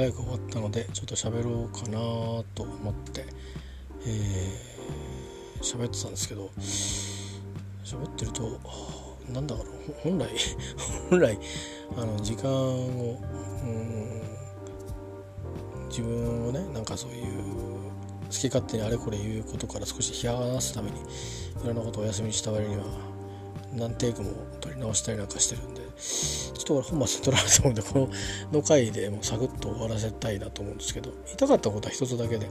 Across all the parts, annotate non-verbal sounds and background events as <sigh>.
早く終わったのでちょっと喋ろうかなと思ってえー、喋ってたんですけど喋ってるとなんだろう本来 <laughs> 本来あの時間をうん自分をねなんかそういう好き勝手にあれこれ言うことから少し引き離すためにいろんなことをお休みした割には何テイクも撮り直したりなんかしてるちょっとこれ本末取られたもんでこの回でもうサクッと終わらせたいなと思うんですけど言いたかったことは一つだけで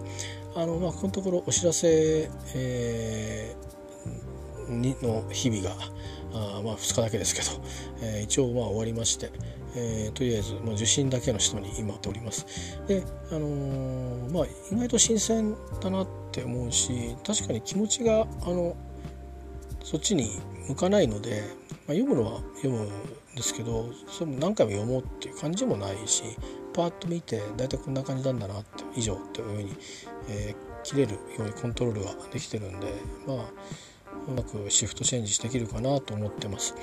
あのまあこのところお知らせ、えー、にの日々があまあ2日だけですけど、えー、一応まあ終わりまして、えー、とりあえず、まあ、受信だけの人に今っております。で、あのー、まあ、意外と新鮮だなって思うし確かに気持ちがあのそっちに向かないので、まあ、読むのは読むんですけどそれも何回も読もうっていう感じもないしパーッと見て大体こんな感じなんだなって以上っていうふうに、えー、切れるようにコントロールができてるんでまあうまくシフトチェンジできるかなと思ってます。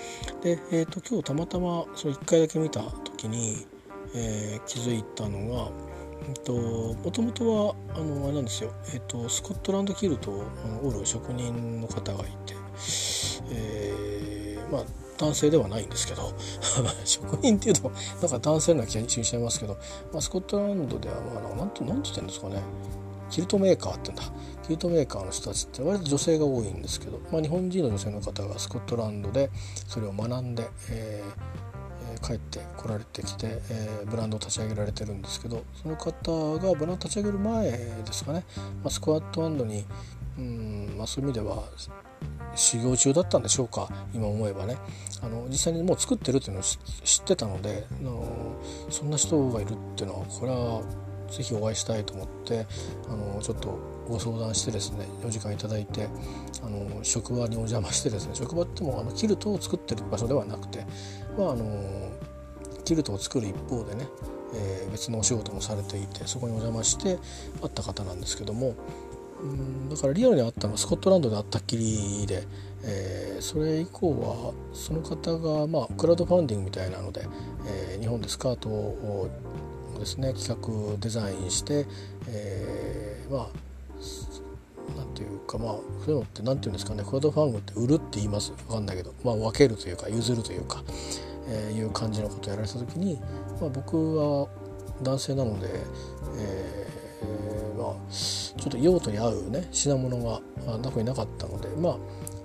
で、えーと、今日たまたまその1回だけ見た時に、えー、気づいたのがもともとはあのあれなんですよ、えーと、スコットランドキルトを織る職人の方がいて、えー、まあ男性ではないんですけど <laughs> 職人っていうとなんか男性のような気がしちゃいますけど、まあ、スコットランドではまあなんてなんて言ってんですかね。キルトメーカーって言うんだ。キルトメーカーの人たちって割と女性が多いんですけど、まあ、日本人の女性の方がスコットランドでそれを学んで、えー、帰って来られてきて、えー、ブランドを立ち上げられてるんですけどその方がブランド立ち上げる前ですかね、まあ、スクワットランドにうん、まあ、そういう意味では修行中だったんでしょうか今思えばね。あの実際にもう作ってるっていうのを知ってたのであのそんな人がいるっていうのはこれは是非お会いしたいと思ってあのちょっとご相談してですねお時間いただいてあの職場にお邪魔してですね職場ってもあのキルトを作ってる場所ではなくて、まあ、あのキルトを作る一方でね、えー、別のお仕事もされていてそこにお邪魔して会った方なんですけどもうんだからリアルに会ったのはスコットランドで会ったっきりで、えー、それ以降はその方が、まあ、クラウドファンディングみたいなので、えー、日本でスカートをですね企画デザインして、えー、まあなんていうかまあそういうのって何て言うんですかねクラウドファンディングって売るって言います？分かんないけど、まあ、分けるというか譲るというか、えー、いう感じのことをやられた時に、まあ、僕は男性なので、えー、まあちょっと用途に合うね品物が特になかったのでまあ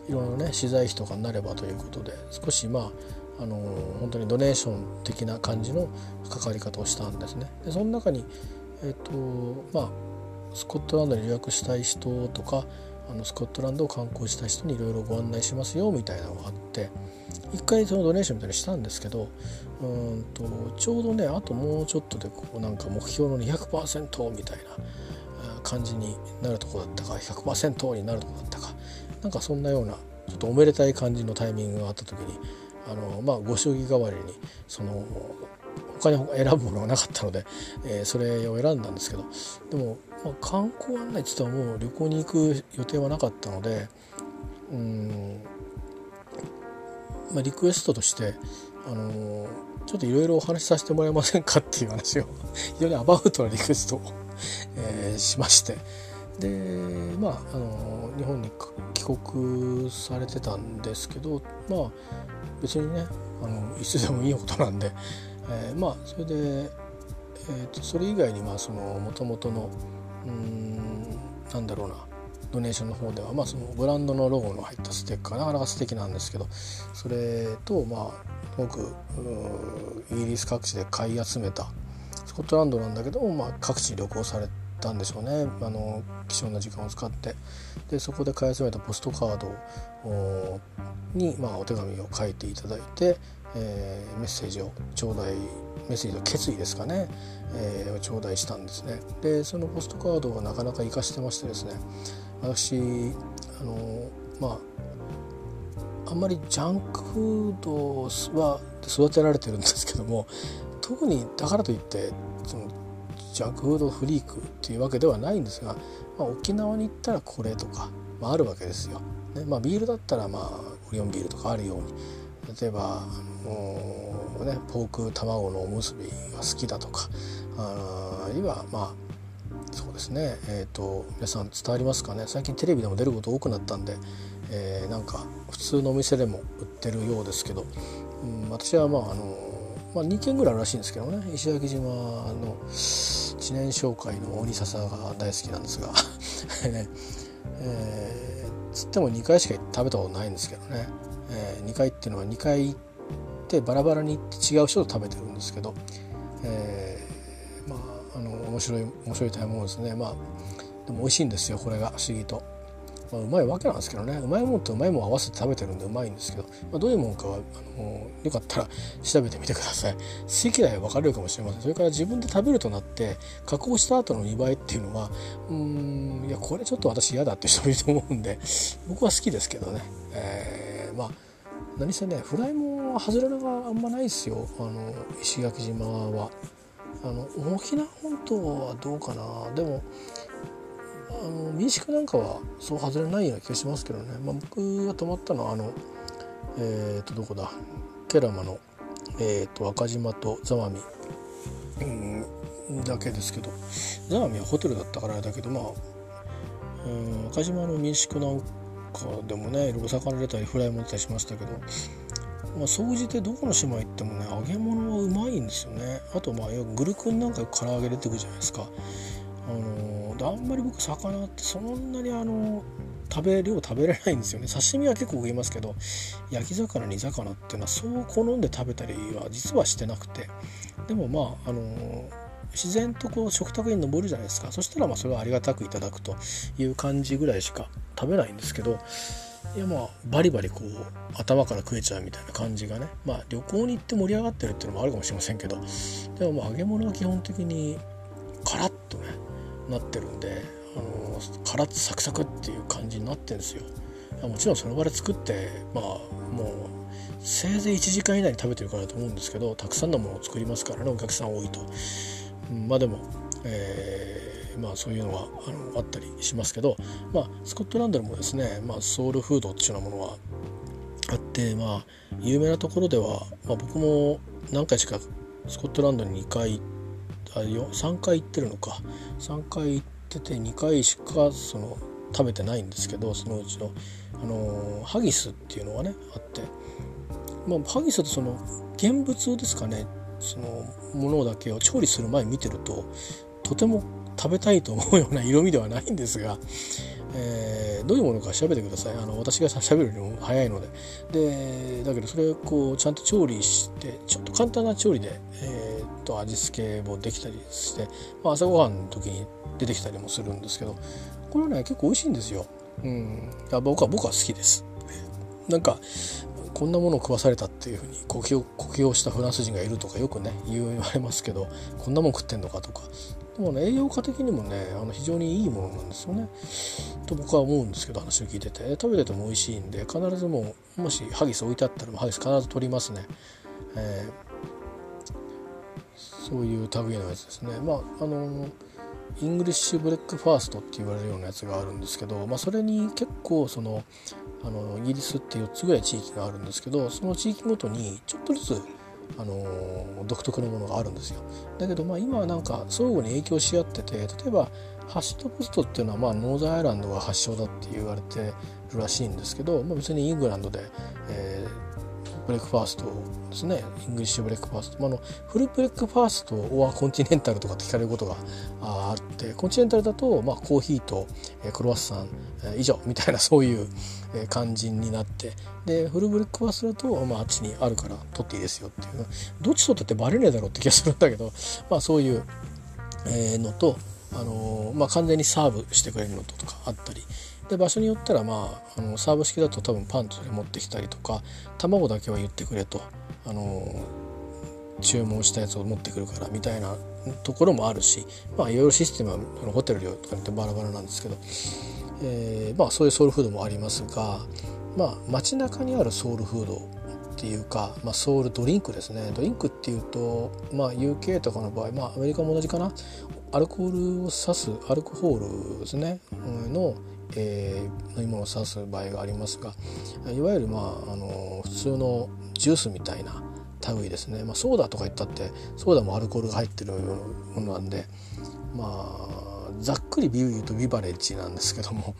いろいろね資材費とかになればということで少しまああの本当にドネーション的な感じの関わり方をしたんですね。でその中に、えーとまあ、スコットランドに留学したい人とかあのスコットランドを観光したい人にいろいろご案内しますよみたいなのがあって一回そのドネーションみたいにしたんですけどうんとちょうどねあともうちょっとでこうなんか目標の200%みたいな感じになるとこだったか100%になるとこだったかなんかそんなようなちょっとおめでたい感じのタイミングがあった時にあの、まあ、ご祝儀代わりにその他に選ぶものがなかったので、えー、それを選んだんですけどでも、まあ、観光案内って言ってももう旅行に行く予定はなかったのでうん、まあ、リクエストとしてあのちょっといろいろお話しさせてもらえませんかっていう話を <laughs> 非常にアバウトなリクエストを、えー、しまして。でまああの日本に帰国されてたんですけどまあ別にねあのいつでもいいことなんで、えー、まあそれで、えーと、それ以外にまあその元々のうんなんだろうなドネーションの方では、まあ、そのブランドのロゴの入ったステッカーなかなか素敵なんですけどそれとまあごくイギリス各地で買い集めたスコットランドなんだけども、まあ、各地旅行されたんでしょうね。あの貴重な時間を使って。でそこで買い集めたポストカードに、まあ、お手紙を書いていただいて、えー、メッセージを頂戴メッセージの決意ですかね、えー、頂戴したんですね。でそのポストカードがなかなか活かしてましてですね私あのまああんまりジャンクフードは育てられてるんですけども特にだからといってそのジャンクフードフリークっていうわけではないんですが、まあ、沖縄に行ったらこれとか、まあ、あるわけですよ。ねまあ、ビールだったら、まあ、オリオンビールとかあるように例えばもうねポーク卵のおむすびが好きだとかあるいはまあそうですねえっ、ー、と皆さん伝わりますかね最近テレビでも出ること多くなったんで、えー、なんか普通のお店でも売ってるようですけど、うん、私はまああのまあ、2軒ぐらいあるらしいんですけどね。石垣島の知念商会の鬼笹が大好きなんですが。<laughs> ね。えー、つっても2回しか食べたことないんですけどね、えー、2回っていうのは2回行ってバラバラに行って違う人と食べてるんですけど、えー、まああの面白い面白い食べ物ですね。まあでも美味しいんですよこれが。不思議と。まあ、うまいわけなんですけどね。うまいもんとうまいもん合わせて食べてるんでうまいんですけど、まあ、どういうもんかはあのよかったら調べてみてください。好き嫌い分かれるかもしれません。それから自分で食べるとなって加工した後の見栄えっていうのはうんいやこれちょっと私嫌だって人もいると思うんで僕は好きですけどね、えー、まあ何せねフライも外れがあんまないですよ。あの石垣島は。あの沖縄本島はどうかな。でもあの民宿なんかはそう外れないような気がしますけどね、まあ、僕が泊まったのはあのえっ、ー、とどこだ？ケラマの、えーと、赤島と座間味、うん、だけですけど。座間味はホテルだったからあれだけどまあ、うん、赤島の民宿なんかでもねいろいろ魚出たりフライも出たりしましたけど。まあ、総じてどこの島行ってもね揚げ物はうまいんですよね。あとまあグルクンなんか唐揚げ出てくるじゃないですか。あのあんまり僕魚ってそんなにあの食べ量食べれないんですよね。刺身は結構食いますけど焼き魚煮魚っていうのはそう好んで食べたりは実はしてなくて。でもまああの自然とこう食卓に上るじゃないですか。そしたらまあそれはありがたくいただくという感じぐらいしか食べないんですけどいやまあバリバリこう頭から食えちゃうみたいな感じがね。まあ旅行に行って盛り上がってるっていうのもあるかもしれませんけど。でもまあ揚げ物は基本的にカラッとねなってるんであのカラッサクサクっていう感じになってるんですよ。もちろんその場で作ってまあもうせいぜい1時間以内に食べてるからだと思うんですけどたくさんのものを作りますからねお客さん多いと、うん、まあでも、えー、まあそういうのはあのあったりしますけどまあスコットランドでもですね、まあ、ソウルフードっていうようなものはあってまあ有名なところでは、まあ、僕も何回しかスコットランドに2回行ってあ3回行ってるのか。3回行ってて2回しかその食べてないんですけどそのうちの、あのハギスっていうのがねあって、まあ、ハギスってその現物ですかね。そのものだけを調理する前見てるととても食べたいと思うような色味ではないんですが、えー、どういうものか調べてください。あの私が喋るよりも早いので。でだけどそれをこうちゃんと調理してちょっと簡単な調理で、えー、と味付けもできたりして、まあ、朝ごはんの時に出てきたりもするんですけどこれはね結構美味しいんですよ。うん、いや僕は僕は好きです。<laughs> なんかこんなものを食わされたっていうふうに呼吸呼吸をしたフランス人がいるとかよくね言われますけどこんなもん食ってんのかとか。でもね栄養価的にもねあの非常にいいものなんですよね。と僕は思うんですけど話を聞いてて。食べてても美味しいんで必ずもうもしハギス置いてあったらハギス必ず取りますね、えー、そういう類のやつですねまああの English breakfast って言われるようなやつがあるんですけど、まあ、それに結構そのあのイギリスって4つぐらい地域があるんですけどその地域ごとにちょっとずつあの独特のものがあるんですよ。だけどまあ今はなんか相互に影響し合ってて例えばハッシュドポテトっていうのはまあノーザンアイルランドが発祥だって言われてるらしいんですけど、まあ、別にイングランドで、えbreakfast ですね。 English breakfast、まあ、の full breakfast はコンチネンタルとかって聞かれることがあってコンチネンタルだと、まあ、コーヒーとクロワッサン以上みたいなそういう感じになってで full breakfast だと、まあ、あっちにあるから取っていいですよっていう。どっち取ったってバレねえだろうって気がするんだけど、まあ、そういうのと、あのまあ、完全にサーブしてくれるのとかあったりで場所によったらまああのサーブ式だと多分パンとで持ってきたりとか卵だけは言ってくれとあの注文したやつを持ってくるからみたいなところもあるしまあいろいろシステムはホテル料とかにてバラバラなんですけど、えー、まあそういうソウルフードもありますがまあ街中にあるソウルフードっていうか、まあ、ソウルドリンクですね。ドリンクっていうと、まあ、UK とかの場合、まあ、アメリカも同じかな。アルコールを指すアルコホールですね、のえー、飲み物を指す場合がありますがいわゆる、まあ、あの普通のジュースみたいな類ですね、まあ、ソーダとか言ったってソーダもアルコールが入ってるものなんでまあざっくりビュー言うとビバレッジなんですけども、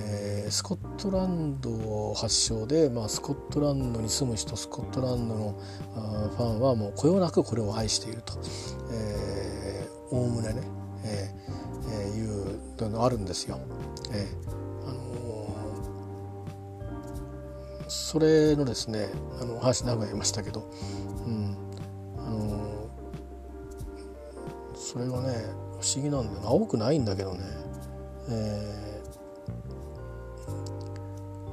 えー、スコットランド発祥で、まあ、スコットランドに住む人スコットランドのファンはもうこよなくこれを愛していると。おおむねね、えーえー、いうのがあるんですよ。えーあのー、それのですねあの話長くなりましたけど、うんあのー、それがね不思議なんだよ青くないんだけどね、え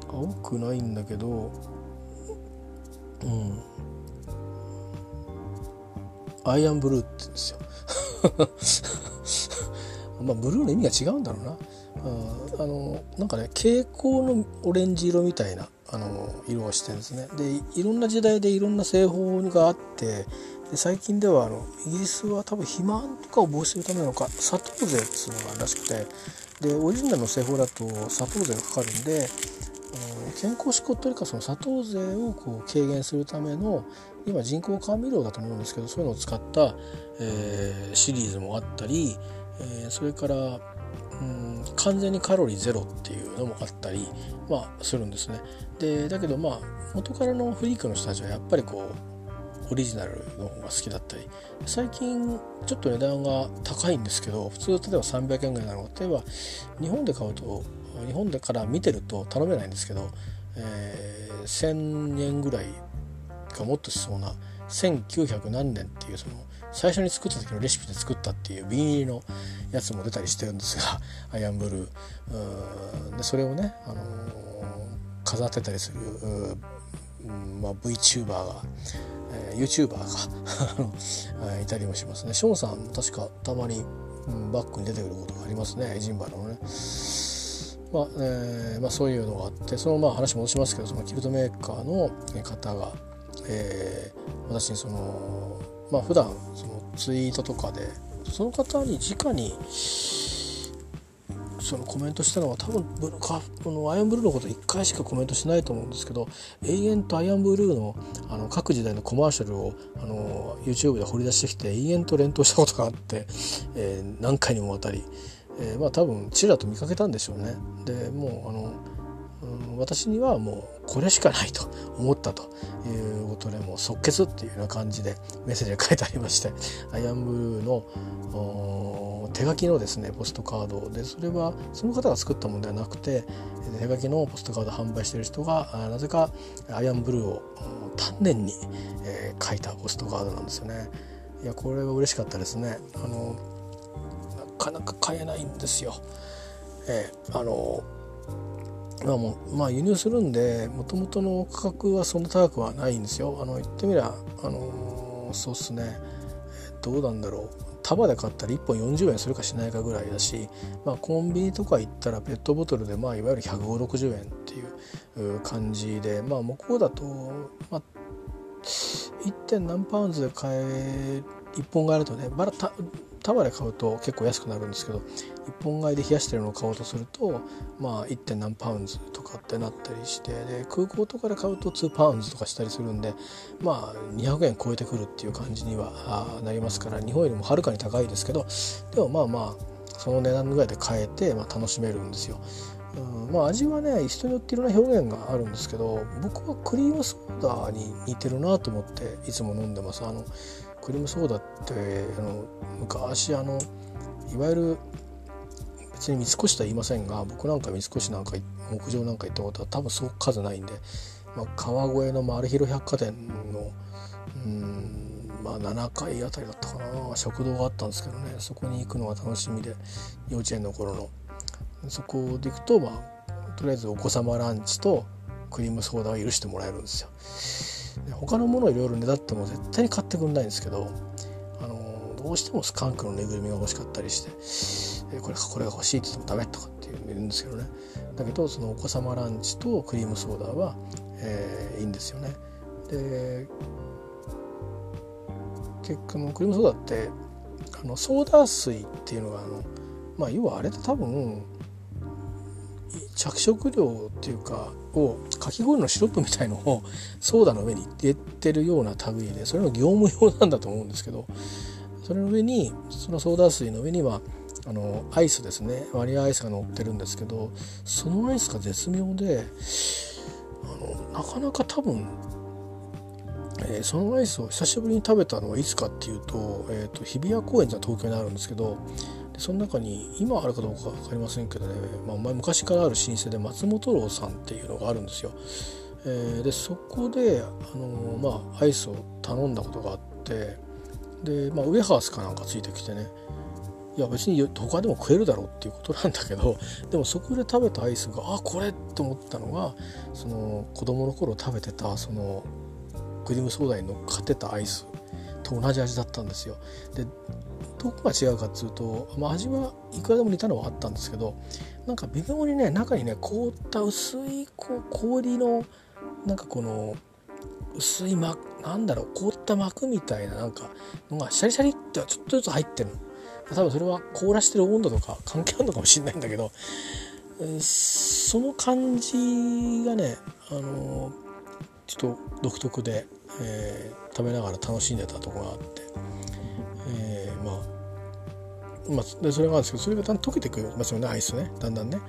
ー、青くないんだけどうん。アイアンブルーって言うんですよ。まあブルーの意味が違うんだろうな。ああのなんかね蛍光のオレンジ色みたいなあの色をしてるんですね。でいろんな時代でいろんな製法があってで最近ではあのイギリスは多分肥満とかを防止するためのか砂糖税っていうのがあるらしくてでオリジナルの製法だと砂糖税がかかるんであの健康志向というかその砂糖税をこう軽減するための今人工甘味料だと思うんですけどそういうのを使った、えー、シリーズもあったり、えー、それからうん完全にカロリーゼロっていうのもあったり、まあ、するんですね。でだけどまあ元からのフリークの人たちはやっぱりこうオリジナルの方が好きだったり最近ちょっと値段が高いんですけど普通例えば300円ぐらいなの例えば日本で買うと日本でから見てると頼めないんですけど、えー、1,000円ぐらいかもっとしそうな1900何年っていうその最初に作った時のレシピで作ったっていう瓶入りのやつも出たりしてるんですが <laughs> アイアンブルー。でそれをね、あのー、飾ってたりする、まあ、VTuber が、えー、YouTuber が <laughs> いたりもしますね。ショーンさん確かたまに、うん、バックに出てくることがありますね。エジンバラのね。まあえーまあ、そういうのがあってそのまあ話戻しますけどそのキルトメーカーの方がえー、私にそのまあ普段そのツイートとかでその方に直にそのコメントしたのは多分ブルカこのアイアンブルーのこと1回しかコメントしないと思うんですけど永遠とアイアンブルーのあの各時代のコマーシャルをあの YouTube で掘り出してきて永遠と連投したことがあって、えー、何回にもわたり、えー、まあ多分ちらと見かけたんでしょうね。でもうあの私にはもうこれしかないと <laughs> 思ったということでもう即決っていうような感じでメッセージが書いてありましてアイアンブルーの手書きのですねポストカードでそれはその方が作ったものではなくて手書きのポストカード販売している人がなぜかアイアンブルーを丹念に、えー、書いたポストカードなんですよね。いやこれは嬉しかったですね。あのなかなか買えないんですよ。えー、あのまあもうまあ輸入するんでもともとの価格はそんな高くはないんですよ。あの言ってみりゃあのそうっすねどうなんだろう束で買ったら1本40円するかしないかぐらいだし、まあ、コンビニとか行ったらペットボトルでまあいわゆる15060円っていう感じでまあ向こうだと、まあ、1. 点何パウンズで買え1本があるとねまだ束で買うと結構安くなるんですけど1本買いで冷やしてるのを買おうとするとまあ 1. 何パウンズとかってなったりしてで空港とかで買うと2パウンズとかしたりするんでまあ200円超えてくるっていう感じにはなりますから日本よりもはるかに高いですけどでもまあまあその値段ぐらいで買えて、まあ、楽しめるんですよ。うん、まあ味はね人によっていろんな表現があるんですけど僕はクリームソーダに似てるなと思っていつも飲んでます。あのクリームソーダってあの昔あのいわゆる別に三越とは言いませんが僕なんか三越なんか牧場なんか行ったことは多分そう数ないんで、まあ、川越の丸広百貨店のうんまあ7階あたりだったかな食堂があったんですけどねそこに行くのが楽しみで幼稚園の頃のそこで行くとまあとりあえずお子様ランチとクリームソーダは許してもらえるんですよ。他のものいろいろねだっても絶対に買ってくんないんですけどあのどうしてもスカンクのぬいぐるみが欲しかったりしてこれこれが欲しいって言ってもダメとかって言うんですけどねだけどそのお子様ランチとクリームソーダは、えー、いいんですよね。で結局のクリームソーダってあのソーダ水っていうのがあのまあ要はあれって多分着色料っていうかをかき氷のシロップみたいのをソーダの上に入れてるような類でそれの業務用なんだと思うんですけどそれの上にそのソーダ水の上にはあのアイスですねワニラアイスが乗ってるんですけどそのアイスが絶妙であのなかなか多分、えー、そのアイスを久しぶりに食べたのはいつかっていうと,、えーと、日比谷公園じゃ東京にあるんですけどでその中に今あるかどうか分かりませんけどね、まあ、昔からある老舗で松本楼さんっていうのがあるんですよ。えー、でそこで、あのまあ、アイスを頼んだことがあってで、まあ、ウェハースかなんかついてきてねいや別に他でも食えるだろうっていうことなんだけど <laughs> でもそこで食べたアイスがあこれと思ったのがその子供の頃食べてたそのクリームソーダに乗っかってたアイスと同じ味だったんですよ。でどこが違うかっていうと、まあ、味はいくらでも似たのはあったんですけどなんか微妙にね中にね凍った薄いこう氷のなんかこの薄い膜なんだろう凍った膜みたいななんかのがシャリシャリってちょっとずつ入ってるの。多分それは凍らしてる温度とか関係あるのかもしれないんだけどその感じがねあのちょっと独特で、えー、食べながら楽しんでたとこがあって、えー、まあまあ、でそれがあるんですけどそれがだんだん溶けてくるますよねアイスねだんだんね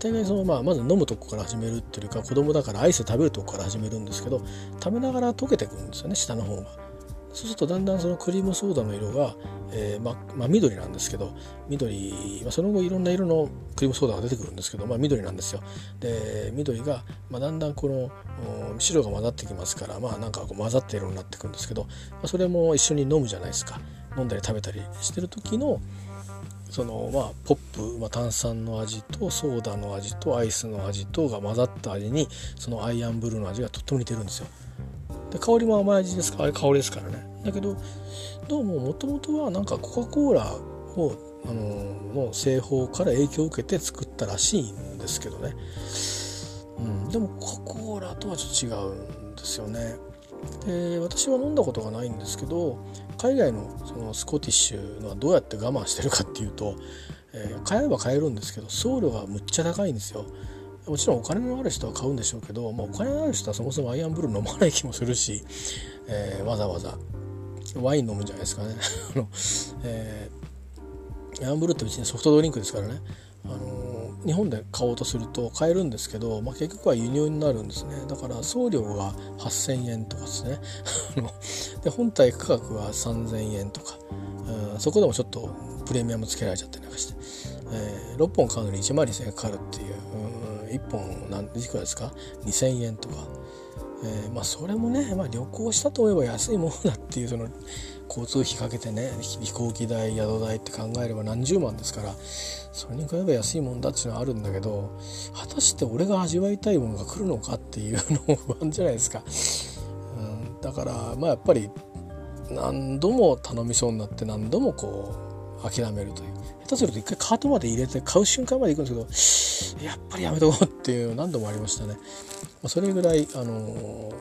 大概その、まあ、まず飲むとこから始めるっていうか子供だからアイス食べるとこから始めるんですけど食べながら溶けてくるんですよね下の方が。そうするとだんだんそのクリームソーダの色が、えー、ままあ、緑なんですけど緑、まあ、その後いろんな色のクリームソーダが出てくるんですけど、まあ、緑なんですよ。で緑が、ま、だんだんこの白が混ざってきますからまあなんかこう混ざった色になってくるんですけど、まあ、それも一緒に飲むじゃないですか飲んだり食べたりしてる時のそのまあポップ、まあ、炭酸の味とソーダの味とアイスの味とが混ざった味にそのアイアンブルーの味がとっても似てるんですよ。で香りも甘い味ですかあれ香りですからね。だけどどうももともとはなんかコカ・コーラをあのの製法から影響を受けて作ったらしいんですけどね、うん、でもコカ・コーラとはちょっと違うんですよね。で私は飲んだことがないんですけど海外のそのスコティッシュのはどうやって我慢してるかっていうと、えー、買えば買えるんですけど送料がむっちゃ高いんですよ。もちろんお金のある人は買うんでしょうけど、まあ、お金のある人はそもそもアイアンブルー飲まない気もするし、えー、わざわざ。ワイン飲むんじゃないですかね。<laughs> あの、えー、アイアンブルーって別にソフトドリンクですからね、あのー、日本で買おうとすると買えるんですけど、まあ、結局は輸入になるんですね。だから送料が8,000円とかですね。<laughs> で本体価格は3,000円とか、うん、そこでもちょっとプレミアムつけられちゃったりなんかして、えー、6本買うのに1万2000円かかるっていう、1本何いくらですか？2,000円とか、えー、まあそれもね、まあ、旅行したと思えば安いものだっていうその交通費かけてね飛行機代宿代って考えれば何十万ですからそれに比べば安いもんだっていうのはあるんだけど果たして俺が味わいたいものが来るのかっていうのも不安じゃないですか。うん、だからまあやっぱり何度も頼みそうになって何度もこう諦めるという下手すると一回カートまで入れて買う瞬間まで行くんですけどやっぱりやめとこうっていう何度もありましたね。それぐらいあの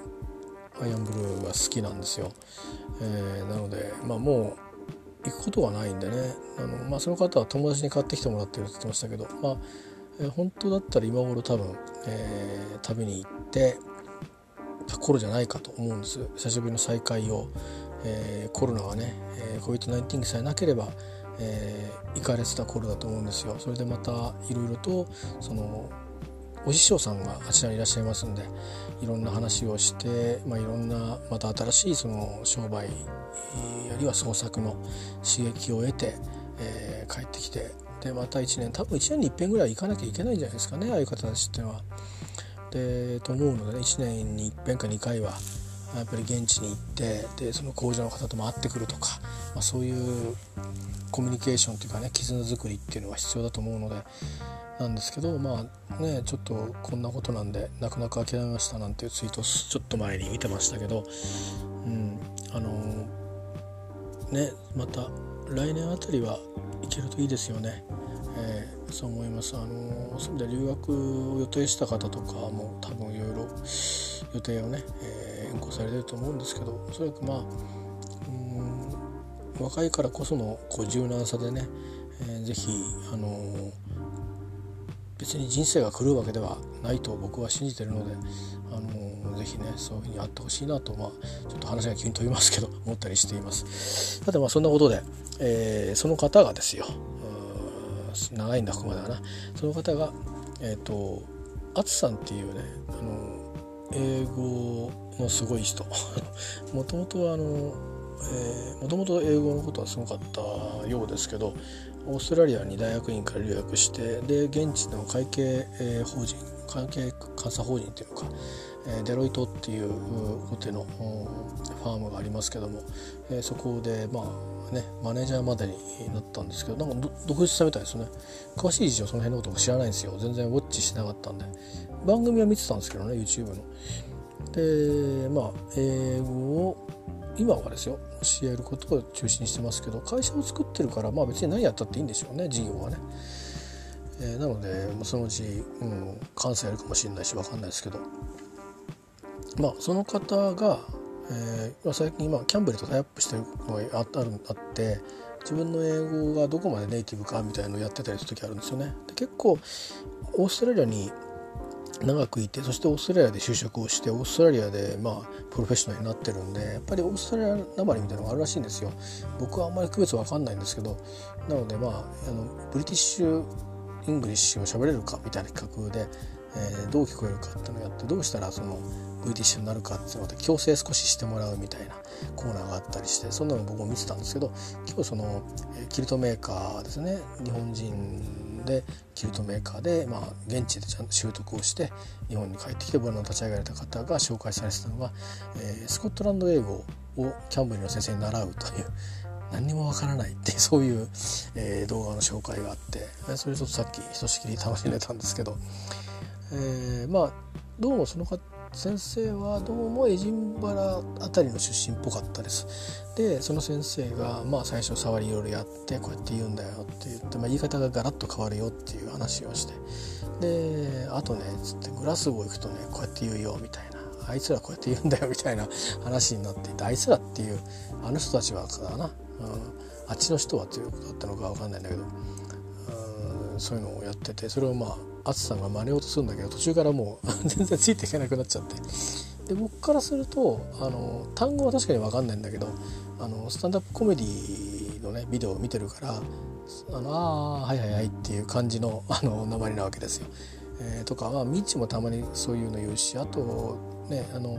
アイアンブルーが好きなんですよ。えー、なのでまあもう行くことがないんでねあの、まあ、その方は友達に買ってきてもらってるって言ってましたけどまあ、えー、本当だったら今頃多分、えー、旅に行ってた頃じゃないかと思うんです久しぶりの再会を、えー、コロナがね、えー、COVID-19 さえなければえー、行かれてた頃だと思うんですよ。それでまたいろいろとそのお師匠さんがあちらにいらっしゃいますんでいろんな話をして、まあ、いろんなまた新しいその商売あるいは創作の刺激を得て、えー、帰ってきてでまた1年多分1年にいっぺんぐらい行かなきゃいけないんじゃないですかねああいう方たちっていうのは。でと思うのでね1年にいっぺんか2回はやっぱり現地に行ってでその工場の方とも会ってくるとか、まあ、そういうコミュニケーションというかね絆作りっていうのは必要だと思うのでなんですけどまあねちょっとこんなことなんで泣く泣く諦めましたなんていうツイートをちょっと前に見てましたけど、うん、あのねまた来年あたりは行けるといいですよね。えー、そう思いますあのそういう意味で留学を予定した方とかも多分いろいろ予定をね、えー、変更されてると思うんですけどおそらくまあうん若いからこそのこう柔軟さでね、えー、ぜひあのー別に人生が狂うわけではないと僕は信じてるので、あのーぜひねそういうふうにあってほしいなと、まあ、ちょっと話が急に飛びますけど <laughs> 思ったりしています。さてまあそんなことで、えー、その方がですよ長いんだここまではなその方がえっ、ー、とアツさんっていうねあの英語のすごい人。<laughs> もともとはあのもともと英語のことはすごかったようですけどオーストラリアに大学院から留学してで現地の会計、え、法人会計監査法人っていうか、え、デロイトっていう大手のファームがありますけども、え、そこでまあねマネージャーまでになったんですけどなんか独立したみたいですね。詳しい事情その辺のことも知らないんですよ。全然ウォッチしてなかったんで。番組は見てたんですけどね YouTube の。でまあ英語を今はですよ教えることを中心にしてますけど会社を作ってるからまあ別に何やったっていいんでしょうね事業はね。えー、なのでそのうち、うん、関西やるかもしれないし分かんないですけどまあその方が、えー、最近今キャンベルとタイアップしてるのがああるあって自分の英語がどこまでネイティブかみたいなのをやってたりする時あるんですよね。で結構オーストラリアに長くいてそしてオーストラリアで就職をしてオーストラリアでまあプロフェッショナルになってるんでやっぱりオーストラリアなまりみたいなのがあるらしいんですよ。僕はあんまり区別わかんないんですけどなのでまああの British English を喋れるかみたいな企画で、えー、どう聞こえるかっていうのをやってどうしたらそのブリティッシュになるかっていうので強制少ししてもらうみたいなコーナーがあったりしてそんなの僕も見てたんですけど今日そのキルトメーカーですね。日本人でキルトメーカーで、まあ、現地でちゃんと習得をして日本に帰ってきてブランドを立ち上げられた方が紹介されてたのが、えー、スコットランド英語をキャンベルの先生に習うという何にもわからないっていう <laughs> そういう、えー、動画の紹介があってそれちょっとさっきひとしきり楽しんでたんですけど、えー、まあどうもその方先生はどうもエジンバラ辺りの出身っぽかったです。でその先生がまあ最初触りいろいろやってこうやって言うんだよって言って、まあ、言い方がガラッと変わるよっていう話をして。であとねつってグラスゴ行くとねこうやって言うよみたいな。あいつらこうやって言うんだよみたいな話になっていてあいつらっていうあの人たちはかな、うん、あっちの人はということだったのか分かんないんだけど、うん、そういうのをやっててそれをまあ淳さんが真似ようとするんだけど途中からもう <laughs> 全然ついていけなくなっちゃってで僕からするとあの単語は確かに分かんないんだけどあのスタンダップコメディのねビデオを見てるからあのあはいはいはいっていう感じのあの鉛なわけですよ。えー、とかまあミッチもたまにそういうの言うしあとねあの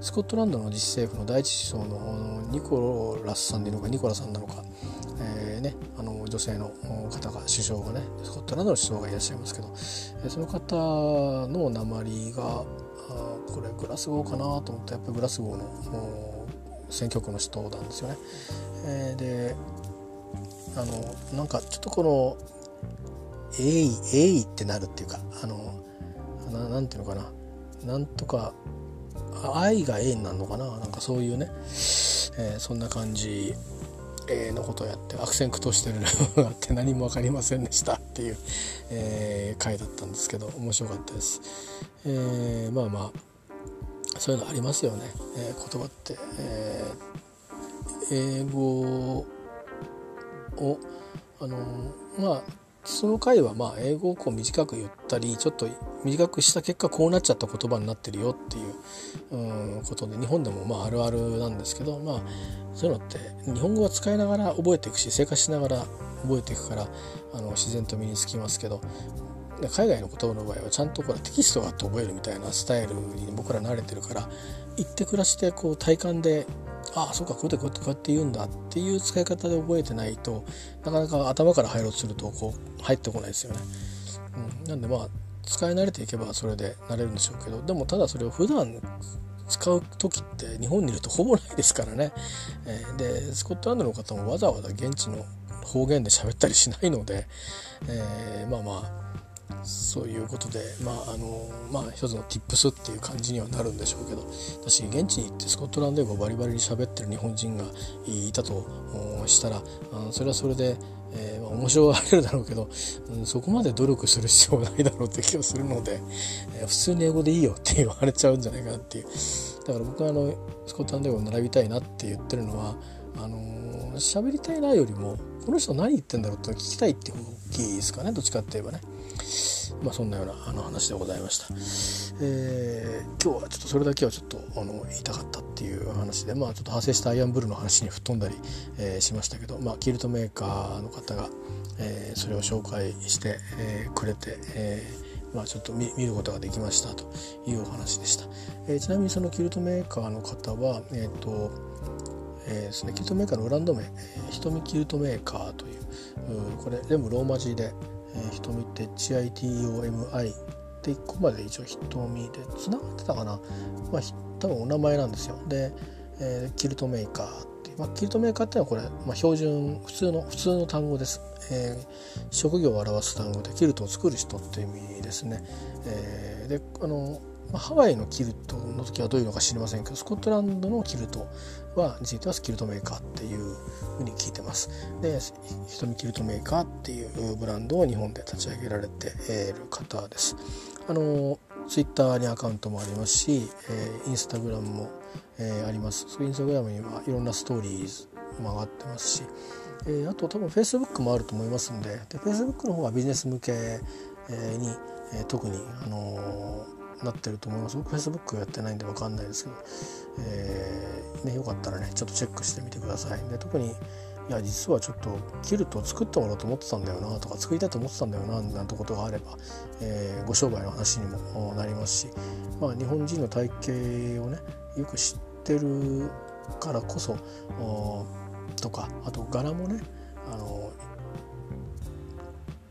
スコットランドの自治政府の第一首相のニコラスさんでいいのかニコラさんなのか、えー女性の方が首相がねスコットランドの首相がいらっしゃいますけど、え、その方の鉛があこれグラスゴーかなと思ってやっぱりグラスゴーの選挙区の人なんですよね。えー、であのなんかちょっとこの「えいえい」ってなるっていうかあのななんていうのかななんとか愛が縁なるのかななんかそういうね、えー、そんな感じえーのことをやって悪戦苦闘してるのがあって何も分かりませんでしたっていう、えー、回だったんですけど面白かったです。えー、まあまあそういうのありますよね、えー、言葉って、えー、英語をあのまあその回はまあ英語をこう短く言ったりちょっと短くした結果こうなっちゃった言葉になってるよっていううんことで日本でもまああるあるなんですけどまあそういうのって日本語は使いながら覚えていくし生活しながら覚えていくからあの自然と身につきますけど海外の言葉の場合はちゃんとこれテキストがあって覚えるみたいなスタイルに僕ら慣れてるから行って暮らしてこう体感でああそうかこうやってこうやって言うんだっていう使い方で覚えてないとなかなか頭から入ろうとするとこう入ってこないですよね。うん、なんでまあ使い慣れていけばそれで慣れるんでしょうけどでもただそれを普段使う時って日本にいるとほぼないですからね。えー、でスコットランドの方もわざわざ現地の方言で喋ったりしないので、えー、まあまあそういうことでまああのまあ一つの tips っていう感じにはなるんでしょうけど私現地に行ってスコットランド語バリバリに喋ってる日本人がいたとしたらそれはそれで、えー、まあ、面白がれるだろうけど、うん、そこまで努力する必要はないだろうって気がするので、えー、普通に英語でいいよって言われちゃうんじゃないかなっていうだから僕はあのスコットランド語を学びたいなって言ってるのはあの喋りたいなよりもこの人何言ってんだろうって聞きたいって大きいですかねどっちかって言えばね。まあ、そんなようなあの話でございました、えー、今日はちょっとそれだけはちょっとあの言いたかったっていう話で、まあ、ちょっと派生したアイアンブルーの話に吹っ飛んだり、えー、しましたけど、まあ、キルトメーカーの方が、えー、それを紹介して、えー、くれて、えーまあ、ちょっと見ることができましたというお話でした、えー、ちなみにそのキルトメーカーの方は、えーとえーですね、キルトメーカーのブランド名、えー、瞳キルトメーカーというこれ全部ローマ字で、えー、瞳って HITOMI で1個まで一応瞳でつながってたかな、まあ、多分お名前なんですよ。で、えー、キルトメーカーっていう、まあ、キルトメーカーっていうのはこれ、まあ、標準普通の普通の単語です、えー、職業を表す単語でキルトを作る人っていう意味ですね、えー、であのま、ハワイのキルトの時はどういうのか知りませんけどスコットランドのキルトはについてはスキルトメーカーっていうふうに聞いてます。で瞳キルトメーカーっていうブランドを日本で立ち上げられている方です。あのツイッターにアカウントもありますし、えー、インスタグラムも、えー、あります。インスタグラムにはいろんなストーリーズも上がってますし、えー、あと多分フェイスブックもあると思いますんででフェイスブックの方はビジネス向けに、えー、特に、あのなってると思います。僕 Facebook やってないんで分かんないですけど、えーね、よかったらねちょっとチェックしてみてください。で特にいや実はちょっとキルトを作ってもらおうと思ってたんだよなとか作りたいと思ってたんだよななんてことがあれば、えー、ご商売の話にもなりますし、まあ、日本人の体型をねよく知ってるからこそとかあと柄もねあの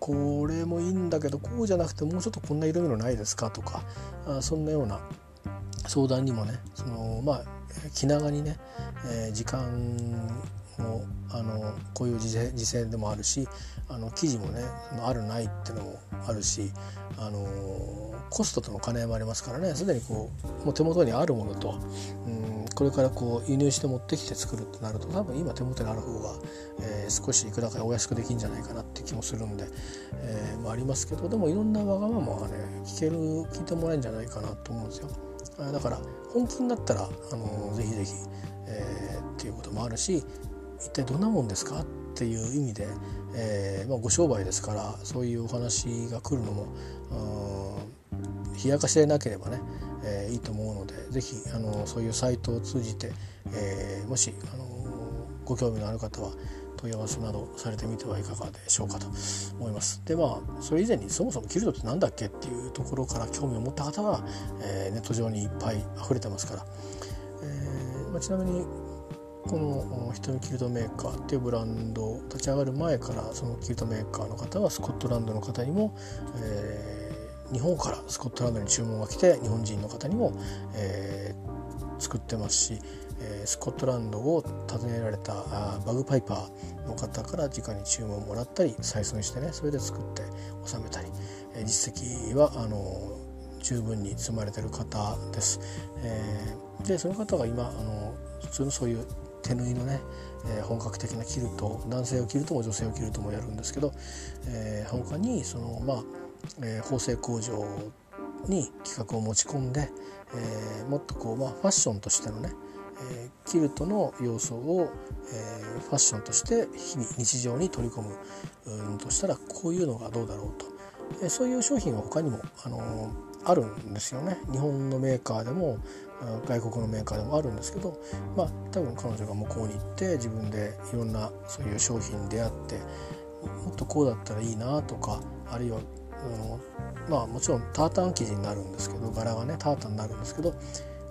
これもいいんだけどこうじゃなくてもうちょっとこんな色々ないですかとかあそんなような相談にもねそのまあ気長にね、えー、時間もあのこういう時勢でもあるしあの記事もねあるないっていうのもあるしあのコストとの兼ね合いもありますからねすでにこうもう手元にあるものと、うんこれからこう輸入して持ってきて作るってなると多分今手元にある方が、えー、少しいくらかお安くできるんじゃないかなって気もするんで、えー、まあ、ありますけどでもいろんなわがままがね聞ける聞いてもらえるんじゃないかなと思うんですよ。だから本気になったらあのぜひぜひ、えー、っていうこともあるし一体どんなもんですかっていう意味で、えーまあ、ご商売ですからそういうお話が来るのも冷やかしでなければね、えー、いいと思うので是非あのそういうサイトを通じて、えー、もしあのご興味のある方は問い合わせなどされてみてはいかがでしょうかと思います。でまあそれ以前にそもそもキルトって何だっけっていうところから興味を持った方は、えー、ネット上にいっぱい溢れてますから、えーまあ、ちなみにこの瞳キルトメーカーっていうブランド立ち上がる前からそのキルトメーカーの方はスコットランドの方にも、えー日本からスコットランドに注文が来て日本人の方にも、えー、作ってますし、えー、スコットランドを訪ねられたあバグパイパーの方から直に注文をもらったり採寸してねそれで作って納めたり、えー、実績はあの十分に積まれてる方です。えー、でその方が今あの普通のそういう手縫いのね、えー、本格的なキルト男性を着るとも女性を着るともやるんですけど、えー、他にそのまあえー、縫製工場に企画を持ち込んで、えー、もっとこう、まあ、ファッションとしてのね、えー、キルトの要素を、えー、ファッションとして日々日常に取り込むうんとしたらこういうのがどうだろうと、えー、そういう商品は他にも、あのー、あるんですよね。日本のメーカーでも外国のメーカーでもあるんですけどまあ多分彼女が向こうに行って自分でいろんなそういう商品に出会ってもっとこうだったらいいなとかあるいはのまあもちろんタータン生地になるんですけど柄がねタータンになるんですけど、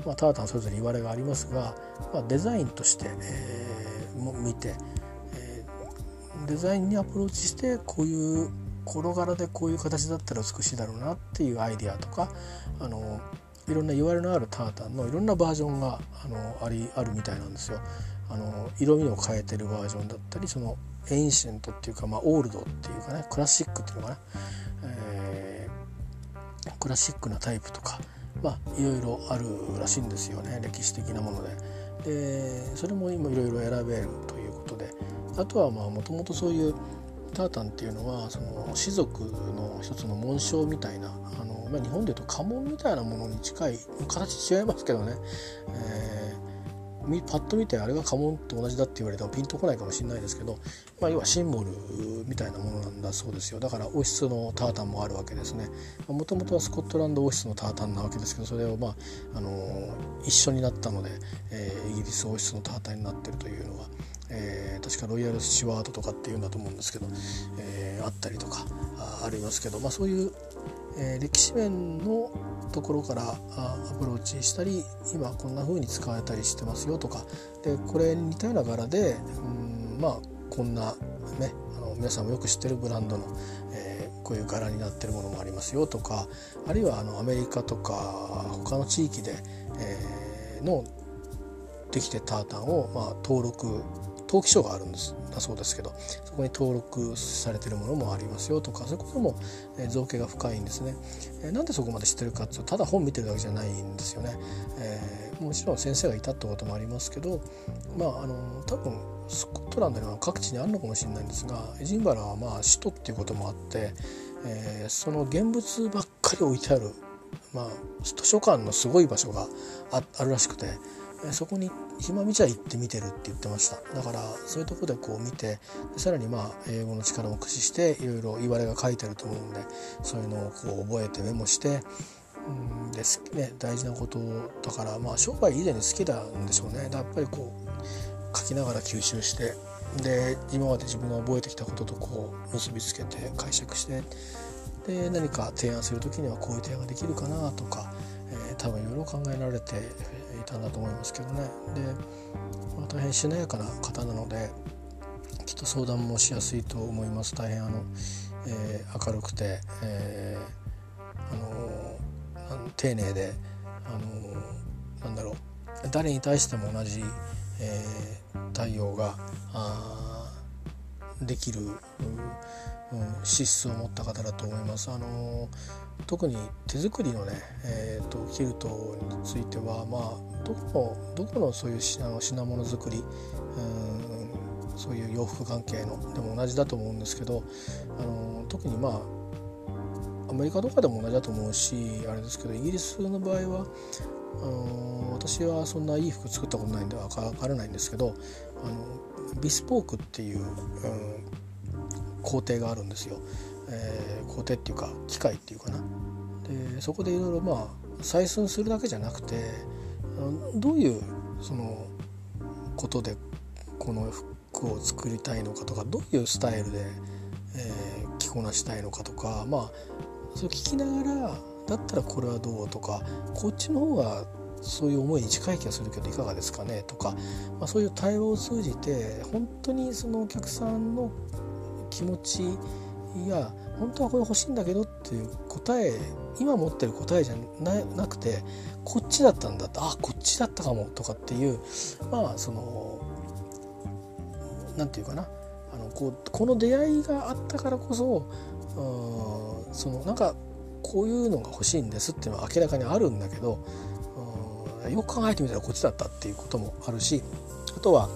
まあ、タータンそれぞれ言われがありますが、まあ、デザインとして、えー、も見て、えー、デザインにアプローチしてこういうこの柄でこういう形だったら美しいだろうなっていうアイデアとかあのいろんな言われのあるタータンのいろんなバージョンがあのありあるみたいなんですよ。あの色味を変えてるバージョンだったりその ancient っていうか、まあ、オールドっていうかねクラシックっていうのかな。えー、クラシックなタイプとかまあいろいろあるらしいんですよね歴史的なもので。でそれも今いろいろ選べるということで。あとはもともとそういうタータンっていうのはその士族の一つの紋章みたいなあの、まあ、日本でいうと家紋みたいなものに近い形違いますけどね、えーパッと見てあれが家紋と同じだって言われてもピンとこないかもしれないですけど、まあ、要はシンボルみたいなものなんだそうですよ。だから王室のタータンもあるわけですね。もともとはスコットランド王室のタータンなわけですけどそれをまあ、あの一緒になったので、えー、イギリス王室のタータンになってるというのは、えー、確かロイヤル・スチュワードとかっていうんだと思うんですけど、えー、あったりとかありますけど、まあ、そういうえー、歴史面のところからアプローチしたり今こんな風に使われたりしてますよとかでこれに似たような柄でうんまあこんなねあの皆さんもよく知ってるブランドの、えー、こういう柄になってるものもありますよとかあるいはあのアメリカとか他の地域で、えー、のできてタータンを、まあ、登録登記書があるんです。だそうですけどそこに登録されてるものもありますよとかそういうことも、え造形が深いんですね、えなんでそこまで知ってるかっていうとただ本見てるだけじゃないんですよね、えー、もちろん先生がいたってこともありますけどまああの多分スコットランドには各地にあるのかもしれないんですがエジンバラはまあ首都っていうこともあって、えー、その現物ばっかり置いてあるまあ、図書館のすごい場所があるらしくてそこに暇見ちゃ行って見てるって言ってました。だからそういうとこでこう見てさらにまあ英語の力も駆使していろいろ言われが書いてると思うんでそういうのをこう覚えてメモしてうんですね大事なことだからまあ商売以前に好きなんでしょうね。やっぱりこう書きながら吸収してで今まで自分が覚えてきたこととこう結びつけて解釈してで何か提案する時にはこういう提案ができるかなとか、えー、多分いろいろ考えられていたんだと思いますけどね。で、まあ、大変しなやかな方なのできっと相談もしやすいと思います。大変あの、えー、明るくて、えー、あの丁寧であのなんだろう。誰に対しても同じ、えー、対応ができる、うん、資質を持った方だと思います。あの特に手作りのね、えーと、キルトについては、まあ、どこのどこのそういう品品物作りうんそういう洋服関係のでも同じだと思うんですけどあの特にまあアメリカとかでも同じだと思うしあれですけどイギリスの場合はあの私はそんないい服作ったことないんで分からないんですけどあのビスポークっていう、うん、工程があるんですよ。えー、工程っていうか機械っていうかなでそこでいろいろまあ採寸するだけじゃなくてどういうそのことでこの服を作りたいのかとかどういうスタイルで、えー、着こなしたいのかとかまあそれ聞きながらだったらこれはどうとかこっちの方がそういう思いに近い気がするけどいかがですかねとか、まあ、そういう対話を通じて本当にそのお客さんの気持ちや本当はこれ欲しいんだけどっていう答え今持ってる答えじゃなくてこっちだったんだってあこっちだったかもとかっていうまあその何て言うかな。あのこうこの出会いがあったからこそそのなんかこういうのが欲しいんですっていうのは明らかにあるんだけどよく考えてみたらこっちだったっていうこともあるしあとは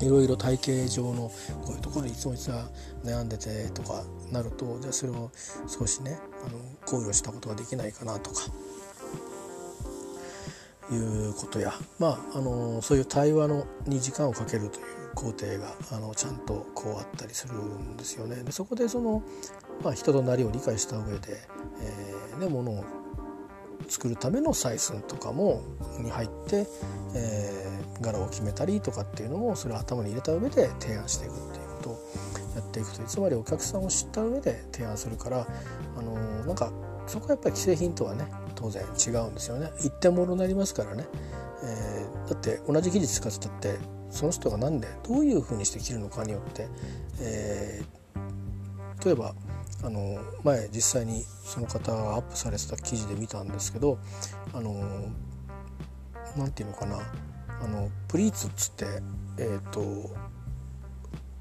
いろいろ体型上のこういうところでいつもいつも悩んでてとかなるとじゃあそれを少しねあの考慮したことができないかなとかいうことやまああのそういう対話のに時間をかけるという工程があのちゃんとこうあったりするんですよね。でそこでその、まあ、人となりを理解した上で、えー、ね、ものを作るための採寸とかもに入って、えー、柄を決めたりとかっていうのもそれを頭に入れた上で提案していくっていうことをやっていくと。つまりお客さんを知った上で提案するからあのー、なんかそこはやっぱり既製品とはね当然違うんですよね。一点物になりますからね、えー、だって同じ技術使ってたってその人が何でどういうふうにして着るのかによって、えー、例えばあの前実際にその方がアップされてた記事で見たんですけどあのなんていうのかな。あのプリーツっつってえっ、ー、と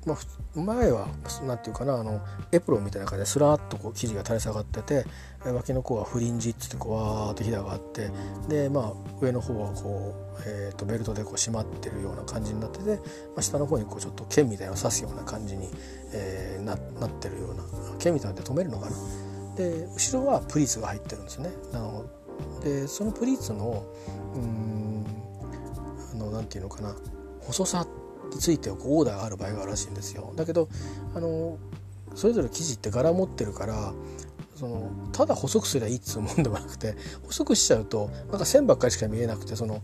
まあ、前は何て言うかなあのエプロンみたいな感じですらっとこう生地が垂れ下がってて脇の方はフリンジっつってこうわーっとひだがあってで、まあ、上の方はこう、えー、とベルトでこう締まってるような感じになってて、まあ、下の方にこうちょっと剣みたいなのを刺すような感じに、えー、ななってるような剣みたいなので止めるのかな。で後ろはプリーツが入ってるんですね。あのでそのプリーツのうんの何て言うのかな細さについてこうオーダーがある場合があるらしいんですよ。だけどあのそれぞれ生地って柄持ってるからそのただ細くすりゃいいっつうもんでもなくて細くしちゃうとなんか線ばっかりしか見えなくてその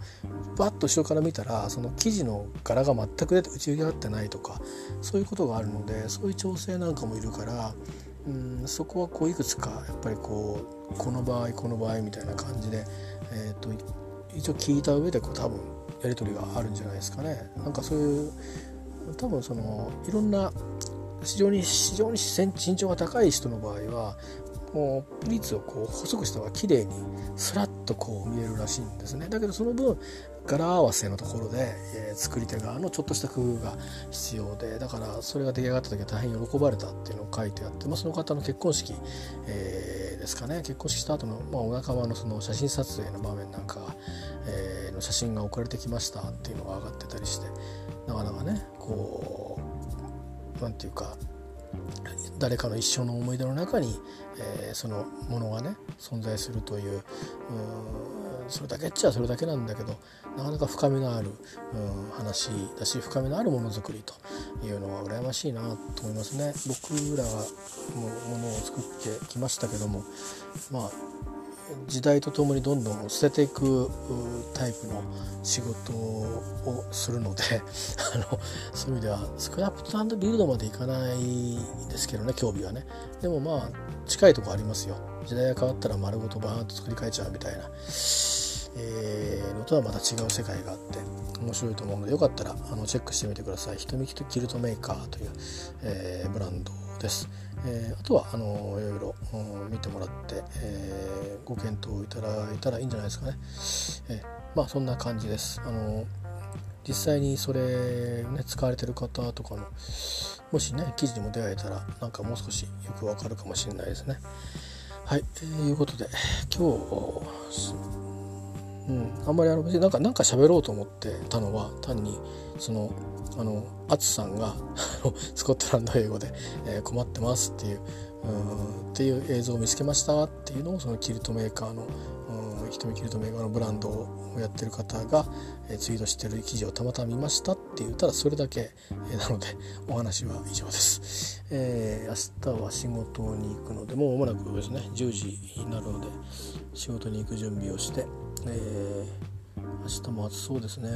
バッと後ろから見たらその生地の柄が全く出て打ち上げ合ってないとかそういうことがあるのでそういう調整なんかもいるからうんそこはこういくつかやっぱりこうこの場合この場合みたいな感じで、えーと、一応聞いた上でこう多分やり取りがあるんじゃないですかね。なんかそういう多分そのいろんな非常に非常に身長が高い人の場合はもうプリーツをこう細くした方が綺麗にスラッとこう見えるらしいんですねだけどその分柄合わせのところで、えー、作り手側のちょっとした工夫が必要でだからそれが出来上がった時は大変喜ばれたっていうのを書いてあって、まあ、その方の結婚式、えー、ですかね。結婚式した後の、まあ、お仲間のその写真撮影の場面なんか、えー、の写真が送られてきましたっていうのが上がってたりしてなかなかねこう何て言うか誰かの一生の思い出の中に、えー、そのものがね存在するというそれだけっちゃそれだけなんだけどなかなか深みのある話だし深みのあるものづくりというのは羨ましいなと思いますね。僕らがものを作ってきましたけどもまあ時代とともにどんどん捨てていくタイプの仕事をするので <laughs> あのそういう意味ではスクラップとビルドまでいかないですけどね興味はね。でもまあ近いとこありますよ。時代が変わったら丸ごとバーンと作り変えちゃうみたいな、えー、のとはまた違う世界があって。面白いと思うのでよかったらあのチェックしてみてください。ひとみキルトメーカーという、えー、ブランドです。えー、あとはあのいろいろ、うん、見てもらって、えー、ご検討いただいたらいいんじゃないですかね。えー、まあそんな感じです。あの実際にそれ、ね、使われてる方とかのもしね記事にも出会えたらなんかもう少しよくわかるかもしれないですね。はい、えー、いうことで今日、うん、あんまりあの別になんかなんか喋ろうと思ってたのは単にそのあのアツさんが <laughs> スコットランド英語で、えー、困ってますっていううんっていう映像を見つけましたっていうのをそのキルトメーカーの瞳キルトメーカーのブランドをやってる方が、えー、ツイートしてる記事をたまたま見ましたって言ったらそれだけ、えー、なのでお話は以上です、えー、明日は仕事に行くのでもう間もなくですね10時になるので仕事に行く準備をして、えー、明日も暑そうですね。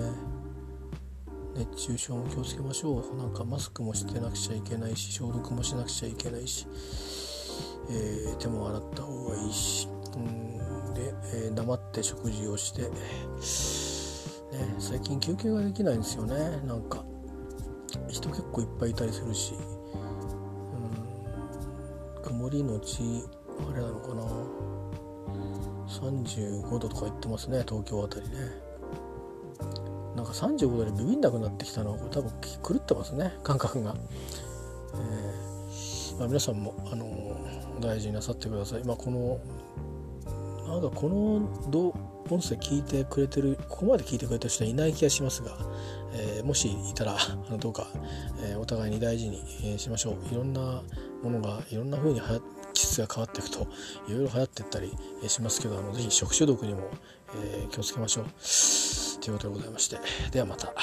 熱中症も気をつけましょう。なんかマスクもしてなくちゃいけないし消毒もしなくちゃいけないし、えー、手も洗った方がいいし。うんで、えー、黙って食事をして、ね、最近休憩ができないんですよね。なんか人結構いっぱいいたりするし。うん曇りのちあれなのかな。35度とか言ってますね東京あたりね。なんか35度でビビんなくなってきたのは多分狂ってますね感覚が、えー、まあ、皆さんも、あのー、大事になさってください、ま、このなんかこのど音声聞いてくれてるここまで聞いてくれた人はいない気がしますが、えー、もしいたらあのどうか、えー、お互いに大事に、しましょう。いろんなものがいろんな風に季が変わっていくといろいろ流行っていったりしますけどあのぜひ食中毒にも、え気をつけましょう。ということでございましてではまた。